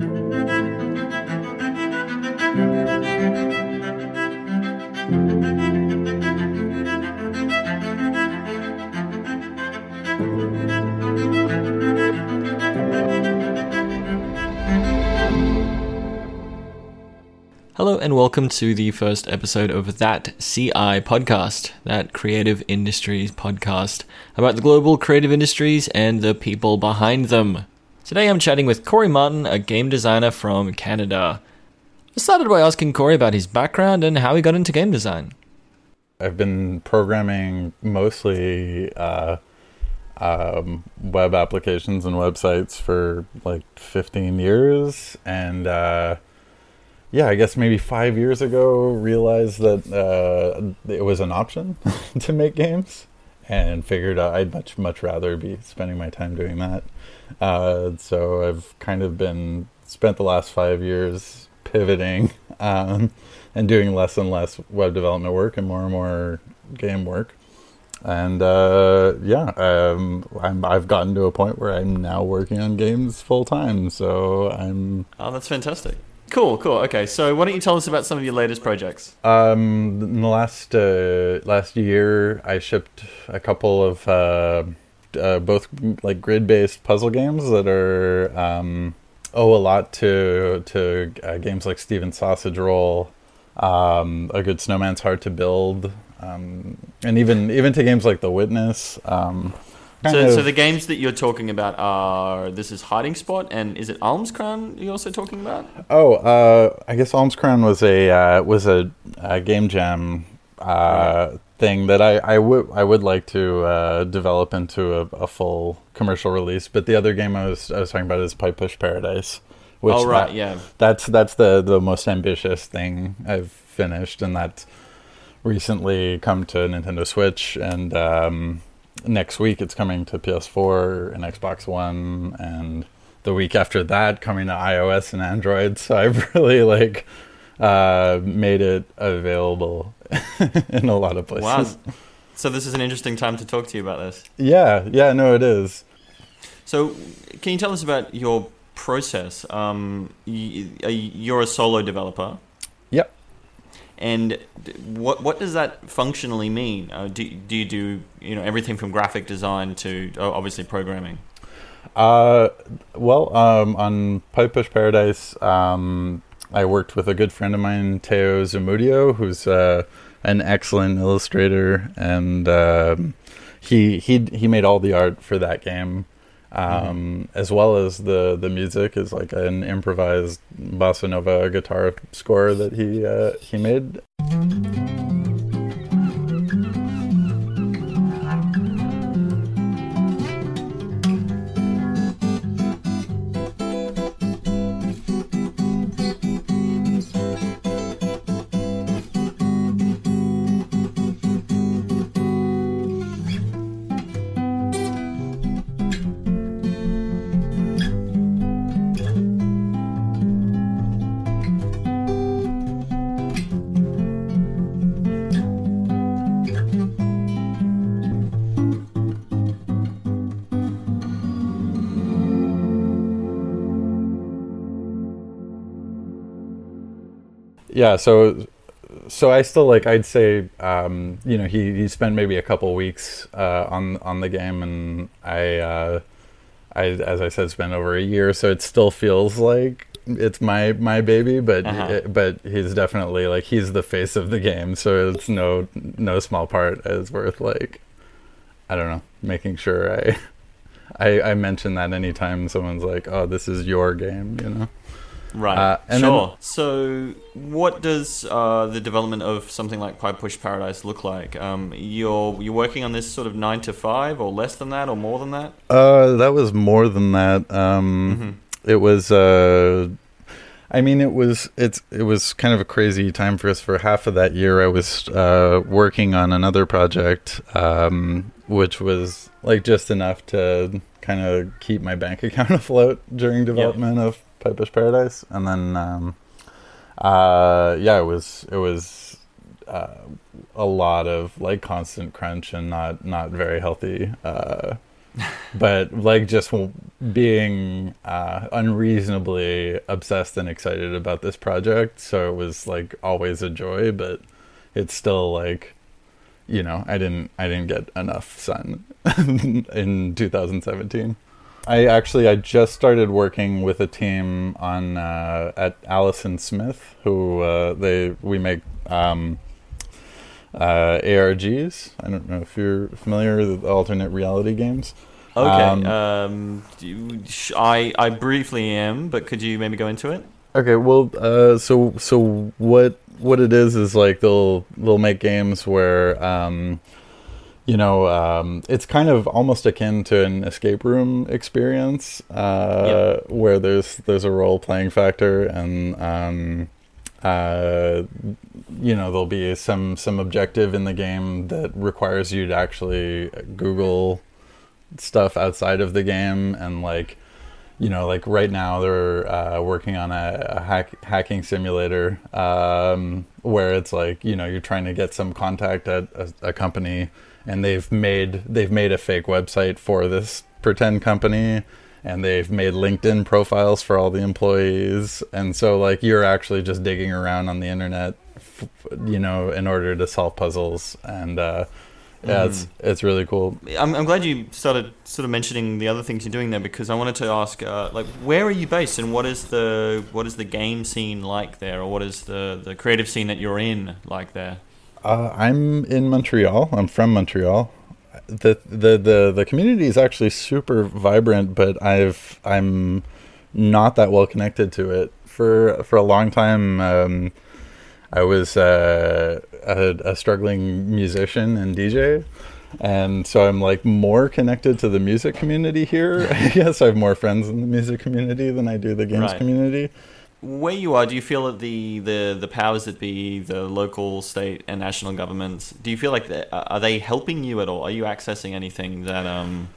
Hello and welcome to the first episode of That CI podcast, that creative industries podcast about the global creative industries and the people behind them. Today I'm chatting with Corey Martin, a game designer from Canada. I started by asking Corey about his background and how he got into game design. I've been programming mostly uh, um, web applications and websites for like 15 years, and uh, yeah, I guess maybe five years ago realized that uh, it was an option to make games, and figured I'd much much rather be spending my time doing that. Uh, so I've kind of been spent the last five years pivoting um, and doing less and less web development work and more and more game work. And uh, yeah, um, I'm, I've gotten to a point where I'm now working on games full time. So I'm. Oh, that's fantastic. Cool, cool. Okay, so why don't you tell us about some of your latest projects? Um, in the last uh, last year, I shipped a couple of uh, uh, both like grid based puzzle games that are um, owe a lot to to uh, games like Stephen's Sausage Roll. Um, a good snowman's hard to build, um, and even even to games like The Witness. Um, so, of, so the games that you're talking about are this is Hiding Spot, and is it Almskron you're also talking about? Oh, uh, I guess Almskron was a uh, was a, a, game jam uh, thing that I, I would I would like to uh, develop into a, a, full commercial release. But the other game I was I was talking about is Pipe Push Paradise. Which oh right, that, yeah. That's that's the the most ambitious thing I've finished, and that's recently come to Nintendo Switch and. Um, next week it's coming to PS4 and Xbox One, and the week after that coming to iOS and Android. So I've really like uh, made it available in a lot of places. Wow. So this is an interesting time to talk to you about this. Yeah, yeah, no, it is. So, can you tell us about your process? Um, you're a solo developer. Yep. And what what does that functionally mean? Uh, do do you do you know everything from graphic design to obviously programming? Uh, well, um, on Pipe Push Paradise, um, I worked with a good friend of mine, Teo Zamudio, who's uh, an excellent illustrator, and um, he he he made all the art for that game um, mm-hmm. as well as the the music is like an improvised bossa nova guitar score that he uh, he made. Yeah so so I still like I'd say um, you know he he spent maybe a couple weeks uh, on on the game and I uh, I as I said spent over a year so it still feels like it's my my baby but uh-huh. it, but he's definitely like he's the face of the game so it's no no small part as worth like I don't know making sure I I, I mention that anytime someone's like oh this is your game you know Right. Uh, sure. Then, so, what does uh, the development of something like Pipe Push Paradise look like? Um, you're you're working on this sort of nine to five, or less than that, or more than that? Uh, that was more than that. Um, mm-hmm. It was. Uh, I mean, it was it's it was kind of a crazy time for us. For half of that year, I was uh, working on another project, um, which was like just enough to kind of keep my bank account afloat during development yep. of Pipe Push Paradise, and then um, uh, yeah, it was it was uh, a lot of like constant crunch and not not very healthy uh, but like just being uh, unreasonably obsessed and excited about this project. So it was like always a joy, but it's still like you know I didn't I didn't get enough sun in 2017. I actually I just started working with a team on uh, at Alice & Smith, who uh, they we make um, uh, ARGs. I don't know if you're familiar with alternate reality games. Okay, um, um, you, I I briefly am, but could you maybe go into it? Okay, well, uh, so so what what it is is like they'll they'll make games where um, you know, um, it's kind of almost akin to an escape room experience, uh, yep. where there's there's a role playing factor, and um, uh, you know there'll be some some objective in the game that requires you to actually Google stuff outside of the game, and like you know, like right now they're uh, working on a, a hack, hacking simulator um, where it's like you know you're trying to get some contact at a, a company and they've made they've made a fake website for this pretend company and they've made LinkedIn profiles for all the employees and so like you're actually just digging around on the internet you know in order to solve puzzles and uh yeah, it's mm. it's really cool. I'm, I'm glad you started sort of mentioning the other things you're doing there because I wanted to ask, uh, like, where are you based and what is the what is the game scene like there, or what is the the creative scene that you're in like there? Uh, I'm in Montreal. I'm from Montreal. The, the the the community is actually super vibrant, but I've I'm not that well connected to it. For for a long time, um, I was uh, a, a struggling musician and DJ, and so I'm like more connected to the music community here. I guess I have more friends in the music community than I do the games right. community where you are, do you feel that the, the, the powers that be, the local, state, and national governments, do you feel like are they helping you at all? Are you accessing anything that um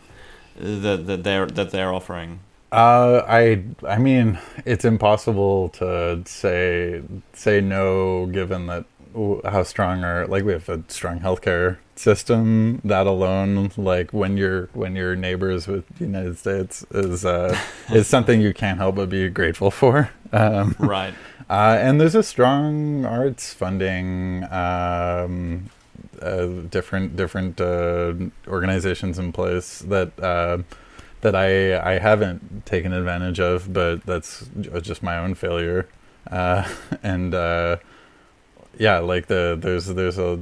that, that they're that they're offering? Uh, I I mean, it's impossible to say say no, given that how strong our like we have a strong healthcare system that alone like when you're when your neighbors with the united states is uh is something you can't help but be grateful for um right uh and there's a strong arts funding um uh, different different uh, organizations in place that uh, that I I haven't taken advantage of, but that's just my own failure. Uh, and uh, yeah, like the there's there's a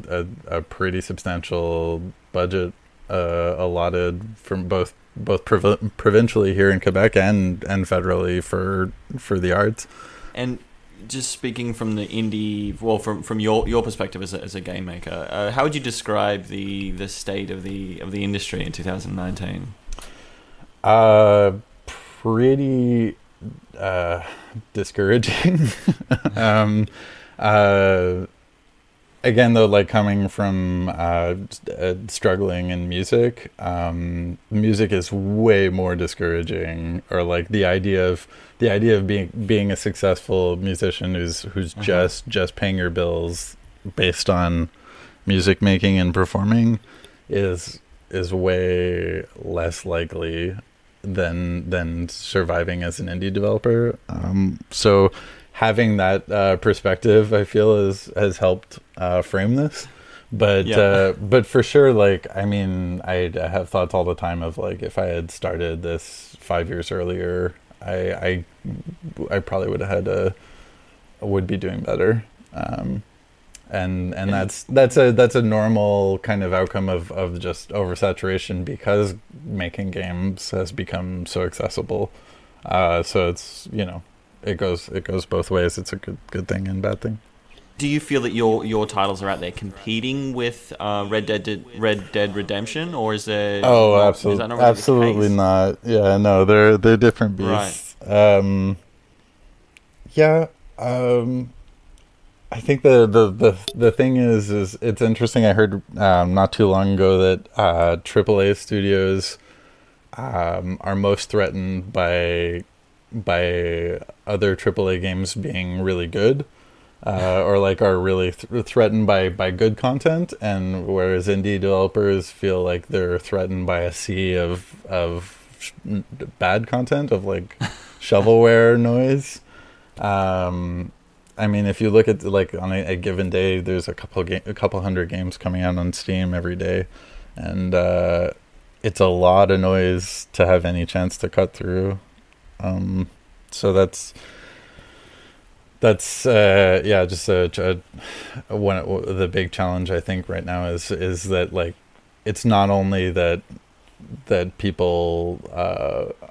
a, a pretty substantial budget uh, allotted from both both prov- provincially here in Quebec and and federally for for the arts. And just speaking from the indie, well, from from your your perspective as a, as a game maker, uh, how would you describe the the state of the of the industry in 2019? Uh, pretty uh, discouraging. um, uh, again, though, like coming from uh, uh, struggling in music, um, music is way more discouraging. Or like the idea of the idea of being being a successful musician who's who's uh-huh. just just paying your bills based on music making and performing is is way less likely than than surviving as an indie developer. Um, so having that uh, perspective, I feel, is has helped uh, frame this. But yeah. uh, but for sure, like I mean, I, I, have thoughts all the time of like if I had started this five years earlier, I I, I probably would have had a would be doing better. Um, and and that's that's a that's a normal kind of outcome of, of just oversaturation because making games has become so accessible. Uh, so it's you know it goes it goes both ways. It's a good good thing and bad thing. Do you feel that your your titles are out there competing with uh, Red Dead Red Dead Redemption, or is there? Oh, absolutely, not absolutely not. Yeah, no, they're they're different beasts. Right. Um, yeah, um, I think the, the the the thing is is it's interesting. I heard um, not too long ago that uh, AAA studios um, are most threatened by by other AAA games being really good. uh, or like are really th- threatened by by good content, and whereas indie developers feel like they're threatened by a sea of of sh- bad content of like shovelware noise. Um, I mean, if you look at like on a, a given day, there's a couple ga- a couple hundred games coming out on Steam every day, and uh, it's a lot of noise to have any chance to cut through. Um, so that's that's uh, yeah, just a, a one the big challenge I think right now is is that like it's not only that that people uh,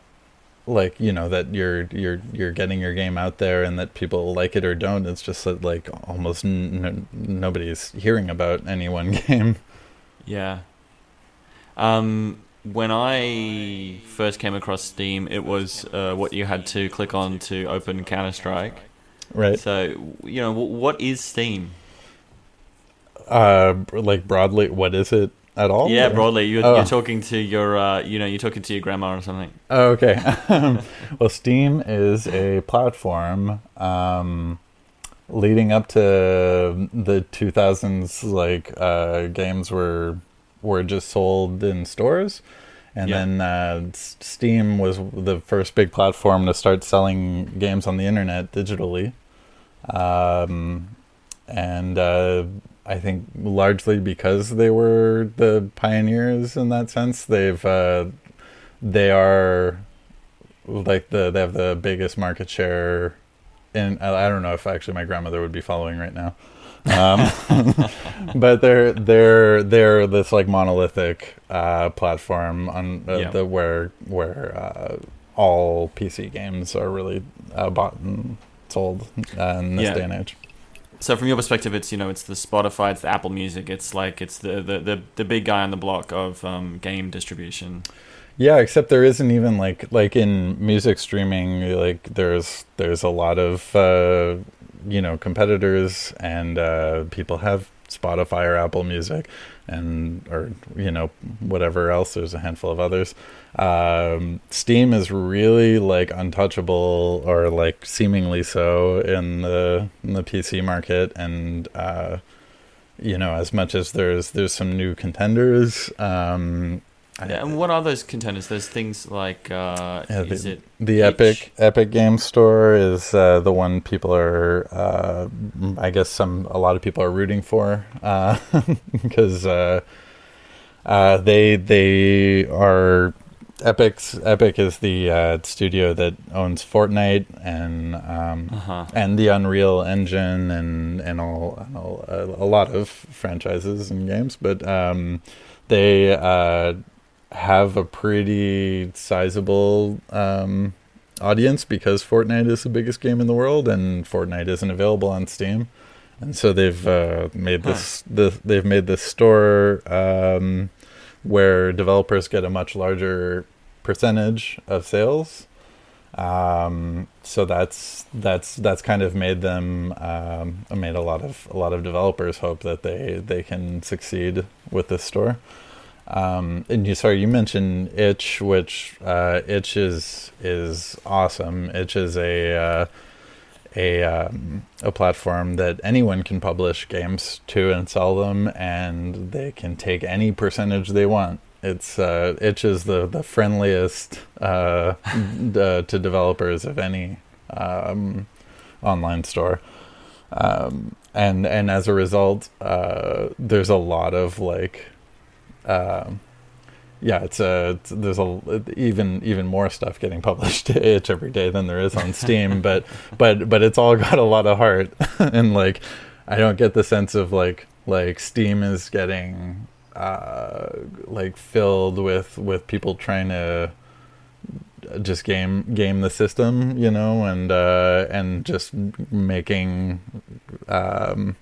like you know that you're you're you're getting your game out there and that people like it or don't it's just that like almost n- nobody's hearing about any one game. Yeah. Um when i first came across steam it was uh, what you had to click on to open counter-strike right so you know what is steam uh like broadly what is it at all? Yeah, or? broadly, you're, oh. you're, talking to your, uh, you know, you're talking to your grandma or something. Oh, okay. well, Steam is a platform um, leading up to the 2000s. Like uh, games were were just sold in stores, and yeah. then uh, Steam was the first big platform to start selling games on the internet digitally. Um, and uh, I think largely because they were the pioneers in that sense. They've uh, they are like the they have the biggest market share. In I don't know if actually my grandmother would be following right now, um, but they're they're they're this like monolithic uh, platform on uh, the where where uh, all PC games are really uh, bought and sold in this yeah. day and age so from your perspective, it's you know it's the Spotify, it's the Apple Music, it's like it's the the the, the big guy on the block of um, game distribution. Yeah, except there isn't even like like in music streaming, like there's there's a lot of uh, you know competitors and uh, people have Spotify or Apple Music, and or you know whatever else. There's a handful of others. Um, Steam is really like untouchable or like seemingly so in the in the PC market, and uh, you know as much as there's there's some new contenders. Um, yeah, and what are those contenders? There's things like uh, yeah, is the, it the Epic Epic Game Store is uh, the one people are uh, I guess some a lot of people are rooting for because uh, uh, uh, they they are Epic's Epic is the uh, studio that owns Fortnite and um, uh-huh. and the Unreal Engine and and all, and all uh, a lot of franchises and games, but um, they uh, have a pretty sizable um, audience because Fortnite is the biggest game in the world and Fortnite isn't available on Steam, and so they've uh, made this huh. the, they've made this store um, where developers get a much larger percentage of sales. Um, so that's that's that's kind of made them um, made a lot of a lot of developers hope that they they can succeed with this store. Um, and you sorry you mentioned Itch, which uh, Itch is is awesome. Itch is a uh, a um, a platform that anyone can publish games to and sell them, and they can take any percentage they want. It's uh, Itch is the the friendliest uh, d- to developers of any um, online store. Um, and and as a result, uh, there's a lot of like uh, yeah, it's a it's, there's a even even more stuff getting published to itch every day than there is on Steam, but but but it's all got a lot of heart, and like I don't get the sense of like like Steam is getting uh, like filled with with people trying to just game game the system, you know, and uh, and just making um,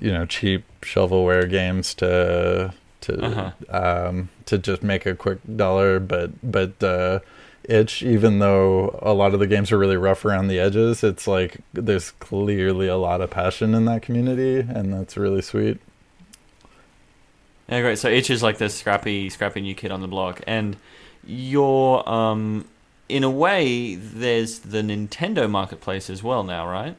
you know cheap shovelware games to to uh-huh. um, to just make a quick dollar, but but uh, itch even though a lot of the games are really rough around the edges it's like there's clearly a lot of passion in that community and that's really sweet. Yeah great. So itch is like the scrappy scrappy new kid on the block and you're um in a way there's the nintendo marketplace as well now right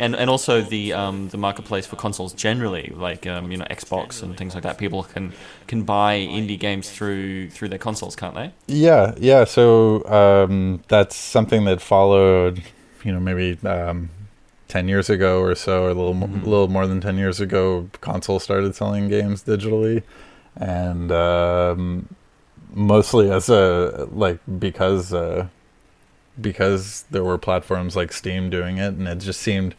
and and also the um, the marketplace for consoles generally, like um, you know Xbox and things like that. People can can buy indie games through through their consoles, can't they? Yeah, yeah. So um, that's something that followed, you know, maybe um, ten years ago or so, or a little Mhm. a little more than ten years ago. Console started selling games digitally, and um, mostly as a like because uh, because there were platforms like Steam doing it, and it just seemed.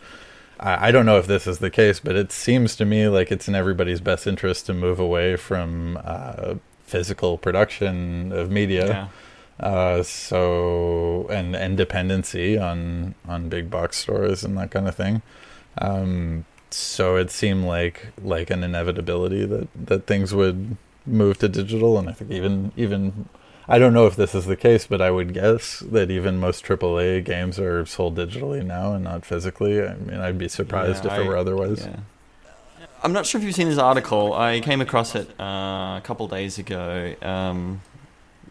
I I don't know if this is the case, but it seems to me like it's in everybody's best interest to move away from uh, physical production of media. Yeah. Uh, so and and dependency on on big box stores and that kind of thing. Um, so it seemed like like an inevitability that that things would move to digital, and I think even even I don't know if this is the case, but I would guess that even most AAA games are sold digitally now and not physically. I mean, I'd be surprised Yeah, if it were otherwise. Yeah. I'm not sure if you've seen this article. I came across it uh, a couple days ago. Um,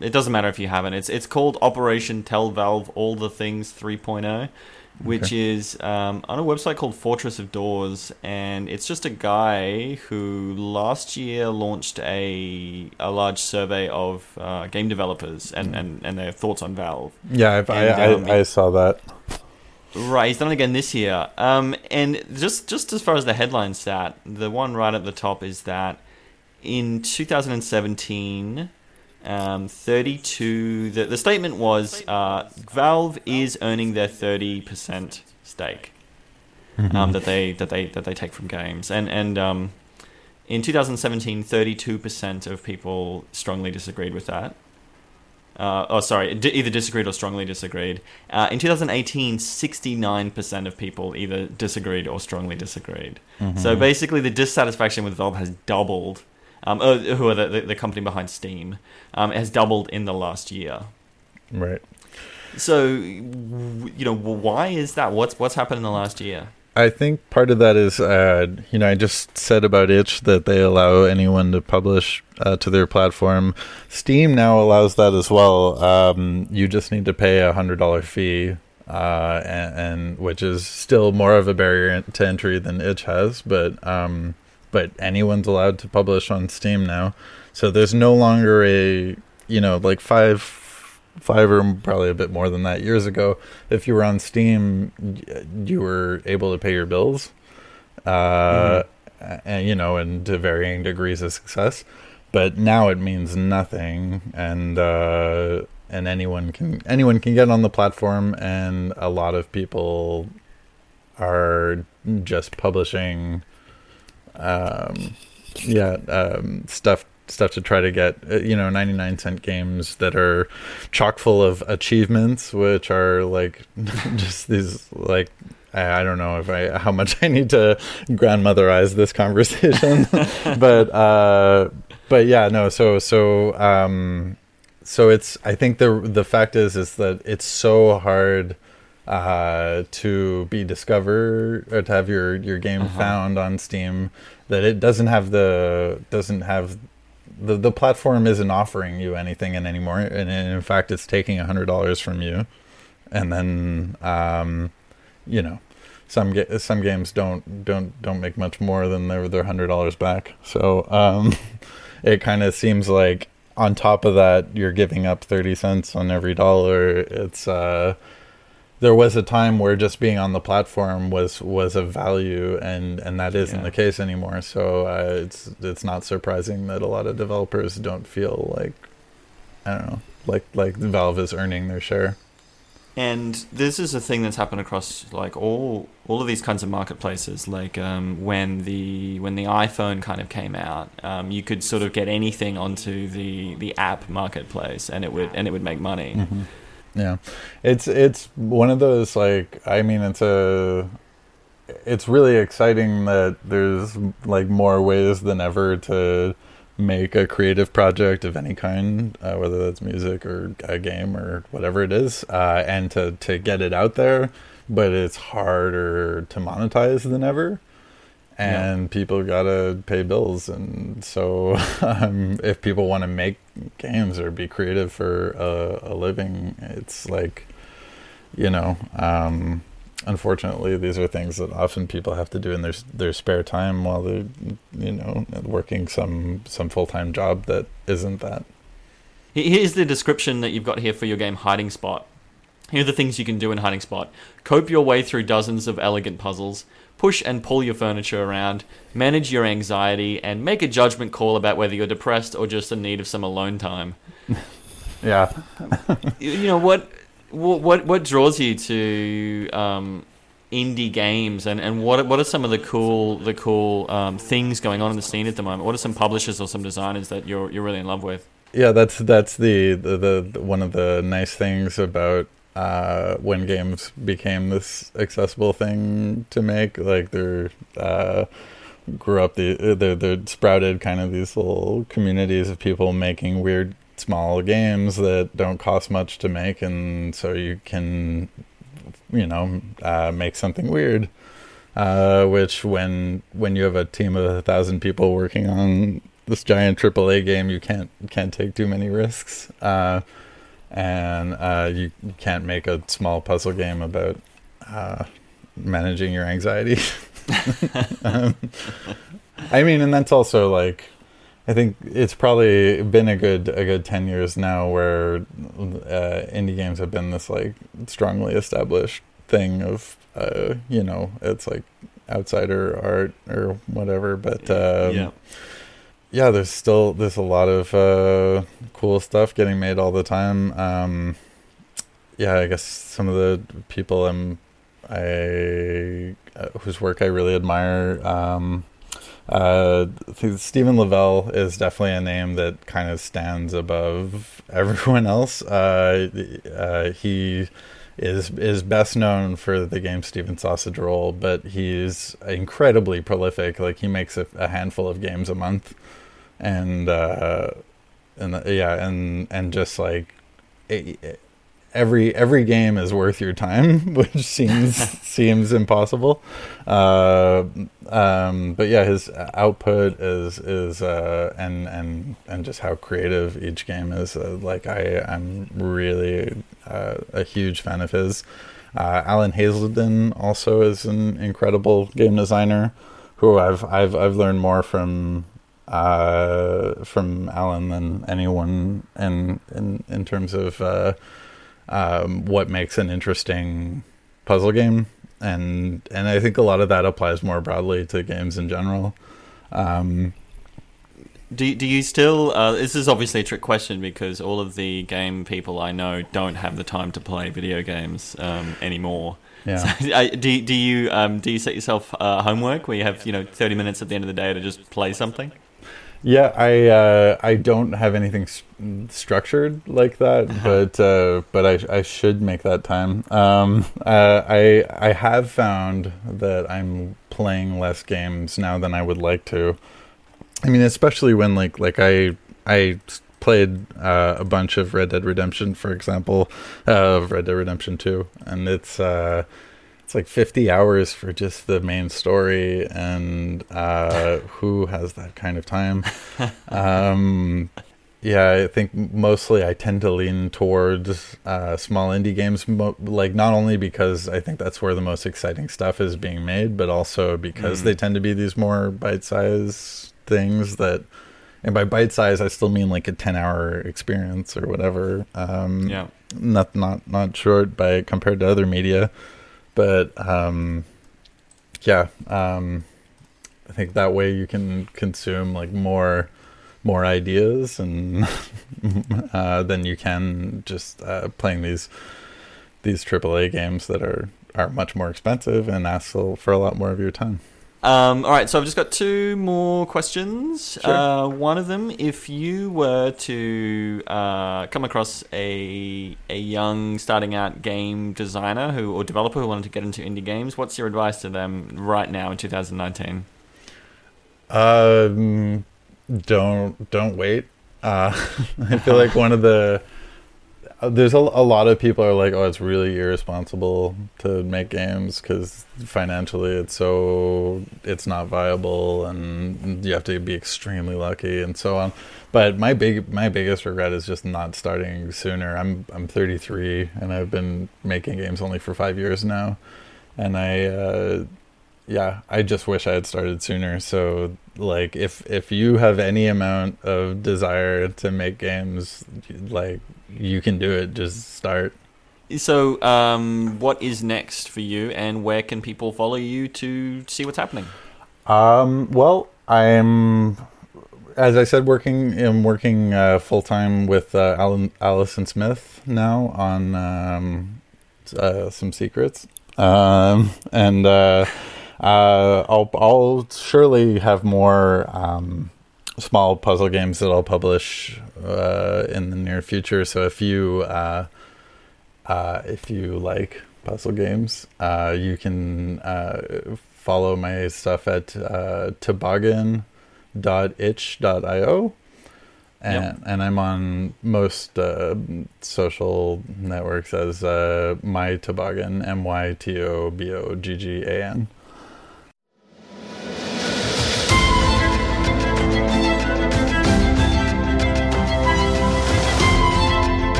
it doesn't matter if you haven't. It's it's called Operation Tell Valve All the Things 3.0, which is um, on a website called Fortress of Doors, and it's just a guy who last year launched a a large survey of uh, game developers and, and, and their thoughts on Valve. Yeah, I've, I, um, I I saw that. Right, he's done it again this year. Um, and just just as far as the headline stat, the one right at the top is that in 2017, um, 32. The, the statement was uh, Valve is earning their 30% stake um, that they that they that they take from games, and and um, in 2017, 32% of people strongly disagreed with that. Uh, oh, sorry, d- either disagreed or strongly disagreed. Uh, in 2018, 69% of people either disagreed or strongly disagreed. Mm-hmm. So basically, the dissatisfaction with Valve has doubled. Um, uh, who are the, the, the company behind Steam? Um, has doubled in the last year. right. So, you know, why is that? What's what's happened in the last year? I think part of that is, uh, you know, I just said about itch that they allow anyone to publish uh, to their platform. Steam now allows that as well. Um, you just need to pay a hundred dollar fee, uh, and, and which is still more of a barrier to entry than itch has, but um, but anyone's allowed to publish on Steam now. So there's no longer a, you know, like five five or probably a bit more than that years ago if you were on steam you were able to pay your bills uh and you know and to varying degrees of success but now it means nothing and uh and anyone can anyone can get on the platform and a lot of people are just publishing um yeah um stuff stuff to try to get uh, you know 99 cent games that are chock full of achievements which are like just these like I I don't know if I how much I need to grandmotherize this conversation, but uh, but yeah, no. So so um, so it's I think the the fact is is that it's so hard uh, to be discovered or to have your your game Uh-huh. found on Steam that it doesn't have the doesn't have the the platform isn't offering you anything in anymore, and in fact, it's taking a hundred dollars from you, and then um, you know, some ga- some games don't don't don't make much more than their their hundred dollars back. So um, it kind of seems like on top of that, you're giving up thirty cents on every dollar. It's uh, there was a time where just being on the platform was was of value, and and that isn't Yeah. the case anymore. So uh, it's it's not surprising that a lot of developers don't feel like I don't know, like like Valve is earning their share. And this is a thing that's happened across like all all of these kinds of marketplaces. Like um, when the when the iPhone kind of came out, um, you could sort of get anything onto the, the app marketplace, and it would and it would make money. Mm-hmm. Yeah, it's it's one of those like I mean it's a it's really exciting that there's like more ways than ever to make a creative project of any kind, uh, whether that's music or a game or whatever it is, uh, and to to get it out there. But it's harder to monetize than ever and people gotta pay bills and so um, if people want to make games or be creative for a, a living it's like you know um, unfortunately, these are things that often people have to do in their their spare time while they're, you know, working some some full time job that isn't that. Here's the description that you've got here for your game Hiding Spot. Here are the things you can do in Hiding Spot cope your way through dozens of elegant puzzles, push and pull your furniture around, manage your anxiety, and make a judgment call about whether you're depressed or just in need of some alone time. yeah. you know, what, what, what draws you to. Um, indie games and, and what what are some of the cool the cool um, things going on in the scene at the moment? What are some publishers or some designers that you're you're really in love with? Yeah, that's that's the, the, the one of the nice things about uh, when games became this accessible thing to make. Like they're uh, grew up the they they sprouted kind of these little communities of people making weird small games that don't cost much to make, and so you can you know uh, make something weird. Uh, which when when you have a team of a thousand people working on this giant AAA game, you can't can't take too many risks, uh, and uh, you, you, can't make a small puzzle game about uh, managing your anxiety. um, I mean, and that's also like, I think it's probably been a good a good ten years now where uh, indie games have been this like strongly established thing of uh, you know it's like outsider art or whatever, but um, yeah yeah, there's still there's a lot of uh, cool stuff getting made all the time. Um, yeah, I guess some of the people I'm I uh, whose work I really admire. Um, uh, Stephen Lavelle is definitely a name that kind of stands above everyone else. Uh, uh, he is is best known for the game Stephen's Sausage Roll, but he's incredibly prolific. Like he makes a, a handful of games a month and uh, and uh, yeah, and and just like it, every every game is worth your time, which seems seems impossible. Uh, um, but yeah, his output is is uh, and and and just how creative each game is. Uh, like I I'm really uh, a huge fan of his. Uh, Alan Hazelden also is an incredible game designer, who I've I've I've learned more from uh, from Alan than anyone in in in terms of uh, um, what makes an interesting puzzle game, and and I think a lot of that applies more broadly to games in general. Um, do do you still? Uh, this is obviously a trick question because all of the game people I know don't have the time to play video games um, anymore. Yeah. So, do do you um, do you set yourself uh, homework where you have you know thirty minutes at the end of the day to just play something? Yeah, I uh, I don't have anything st- structured like that, uh-huh. but uh, but I I should make that time. Um, uh, I I have found that I'm playing less games now than I would like to. I mean, especially when like like I I played uh, a bunch of Red Dead Redemption, for example, of Red Dead Redemption Two, and it's uh, it's like 50 hours for just the main story and uh, who has that kind of time? Um, yeah i think mostly i tend to lean towards uh, small indie games mo- like not only because i think that's where the most exciting stuff is being made but also because mm. they tend to be these more bite-sized things that and by bite size i still mean like a 10 hour experience or whatever. Um, yeah. not not not short by compared to other media but um, yeah, um, I think that way you can consume like more more ideas and uh, than you can just uh, playing these these AAA games that are are much more expensive and ask for a lot more of your time. Um, all right, so I've just got two more questions. Sure. Uh, one of them, if you were to uh, come across a a young starting out game designer who or developer who wanted to get into indie games, what's your advice to them right now in 2019? Um, don't don't wait. Uh, I feel like one of the there's a, a lot of people are like, oh, it's really irresponsible to make games because financially it's so it's not viable and you have to be extremely lucky and so on. But my big my biggest regret is just not starting sooner. I'm I'm 33 and I've been making games only for five years now, and I, uh, yeah, I just wish I had started sooner. So, like, if if you have any amount of desire to make games, like, you can do it. Just start. So, um, what is next for you, and where can people follow you to see what's happening? Um, well, I'm, as I said, working. I'm working uh, full time with uh, Alan, Alice & Smith now on um, uh, some secrets, um, and uh, I'll I'll surely have more um, small puzzle games that I'll publish uh, in the near future. So if you uh, uh, if you like puzzle games, uh, you can uh, follow my stuff at uh, toboggan.itch.io. And, Yep. and I'm on most uh, social networks as uh, my toboggan, M Y T O B O G G A N.